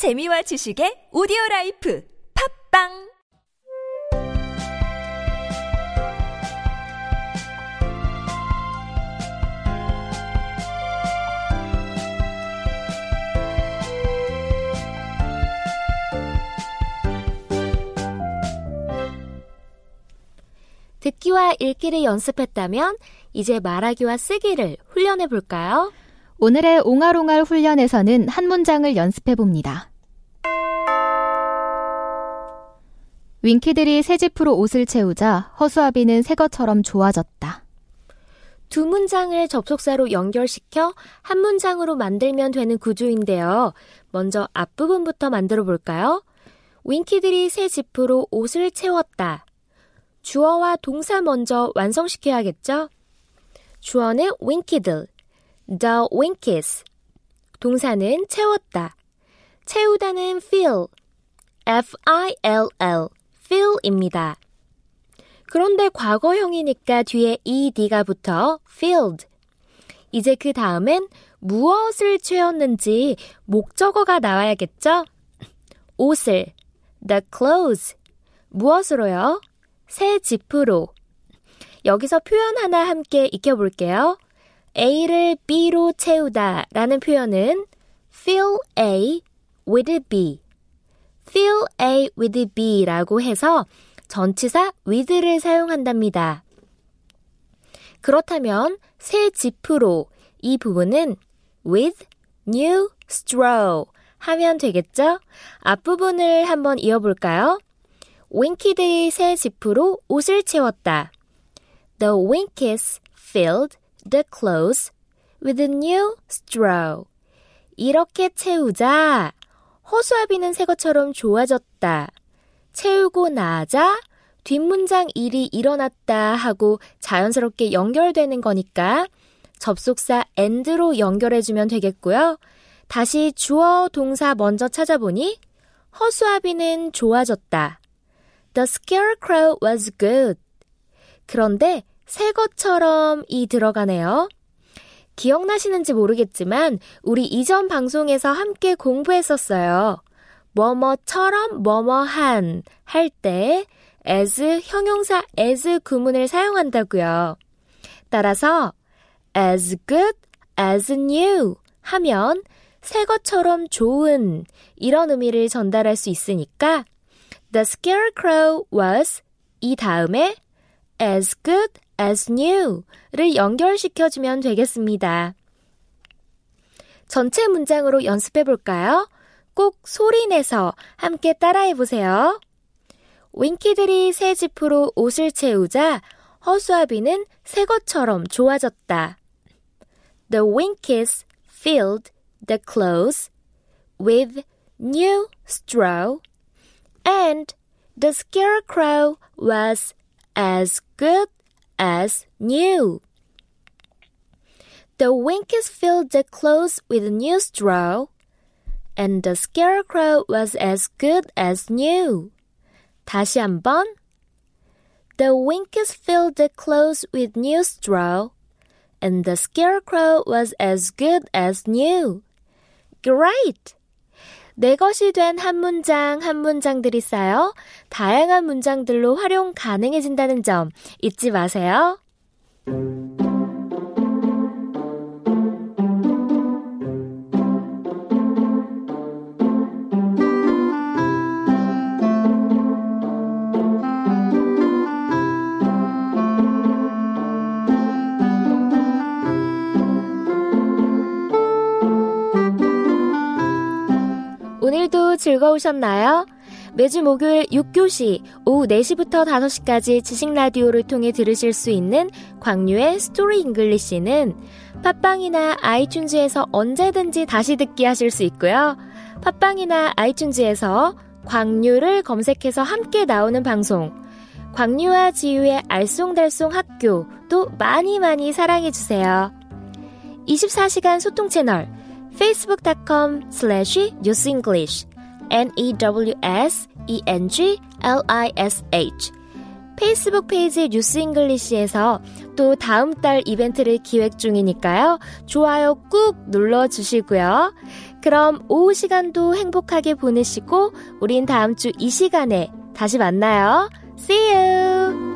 재미와 지식의 오디오 라이프 팝빵 듣기와 읽기를 연습했다면 이제 말하기와 쓰기를 훈련해 볼까요? 오늘의 옹알옹알 훈련에서는 한 문장을 연습해 봅니다. 윙키들이 새 집으로 옷을 채우자 허수아비는 새 것처럼 좋아졌다. 두 문장을 접속사로 연결시켜 한 문장으로 만들면 되는 구조인데요. 먼저 앞부분부터 만들어 볼까요? 윙키들이 새 지프로 옷을 채웠다. 주어와 동사 먼저 완성시켜야겠죠? 주어는 윙키들, the winkies. 동사는 채웠다. 채우다는 fill, f-i-l-l, fill입니다. 그런데 과거형이니까 뒤에 ed가 붙어 filled. 이제 그 다음엔 무엇을 채웠는지 목적어가 나와야겠죠? 옷을, the clothes. 무엇으로요? 새 지프로. 여기서 표현 하나 함께 익혀볼게요. A를 B로 채우다 라는 표현은 fill A with B. fill A with B 라고 해서 전치사 with를 사용한답니다. 그렇다면 새 지프로 이 부분은 with new straw 하면 되겠죠? 앞부분을 한번 이어볼까요? 윙키들이 새 지프로 옷을 채웠다. The winkies filled the clothes with a new straw. 이렇게 채우자 허수아비는 새 것처럼 좋아졌다. 채우고 나자 뒷문장 일이 일어났다 하고 자연스럽게 연결되는 거니까 접속사 and로 연결해주면 되겠고요. 다시 주어 동사 먼저 찾아보니 허수아비는 좋아졌다. The scarecrow was good. 그런데 새 것처럼 이 들어가네요. 기억나시는지 모르겠지만 우리 이전 방송에서 함께 공부했었어요. 뭐뭐처럼 뭐뭐한 할 때 as 형용사 as 구문을 사용한다고요. 따라서 as good as new 하면 새 것처럼 좋은 이런 의미를 전달할 수 있으니까 The scarecrow was 이 다음에 as good as new를 연결시켜주면 되겠습니다. 전체 문장으로 연습해 볼까요? 꼭 소리내서 함께 따라해 보세요. 윙키들이 새 지프로 옷을 채우자 허수아비는 새 것처럼 좋아졌다. The winkies filled the clothes with new straw and the scarecrow was as good as new. The winkies filled the clothes with new straw, and the scarecrow was as good as new. 다시 한번. The winkies filled the clothes with new straw, and the scarecrow was as good as new. Great! 내 것이 된 한 문장 한 문장들이 쌓여 다양한 문장들로 활용 가능해진다는 점 잊지 마세요. 즐거우셨나요? 매주 목요일 6교시 오후 4시부터 5시까지 지식 라디오를 통해 들으실 수 있는 광유의 Story English는 팟빵이나 아이튠즈에서 언제든지 다시 듣기 하실 수 있고요. 팟빵이나 아이튠즈에서 광유를 검색해서 함께 나오는 방송 광유와 지유의 알쏭달쏭 학교도 많이 많이 사랑해 주세요. 24시간 소통 채널 facebook.com slash newsenglish n-e-w-s-e-n-g-l-i-s-h 페이스북 페이지 News English에서 또 다음 달 이벤트를 기획 중이니까요. 좋아요 꾹 눌러주시고요. 그럼 오후 시간도 행복하게 보내시고 우린 다음 주 이 시간에 다시 만나요. See you!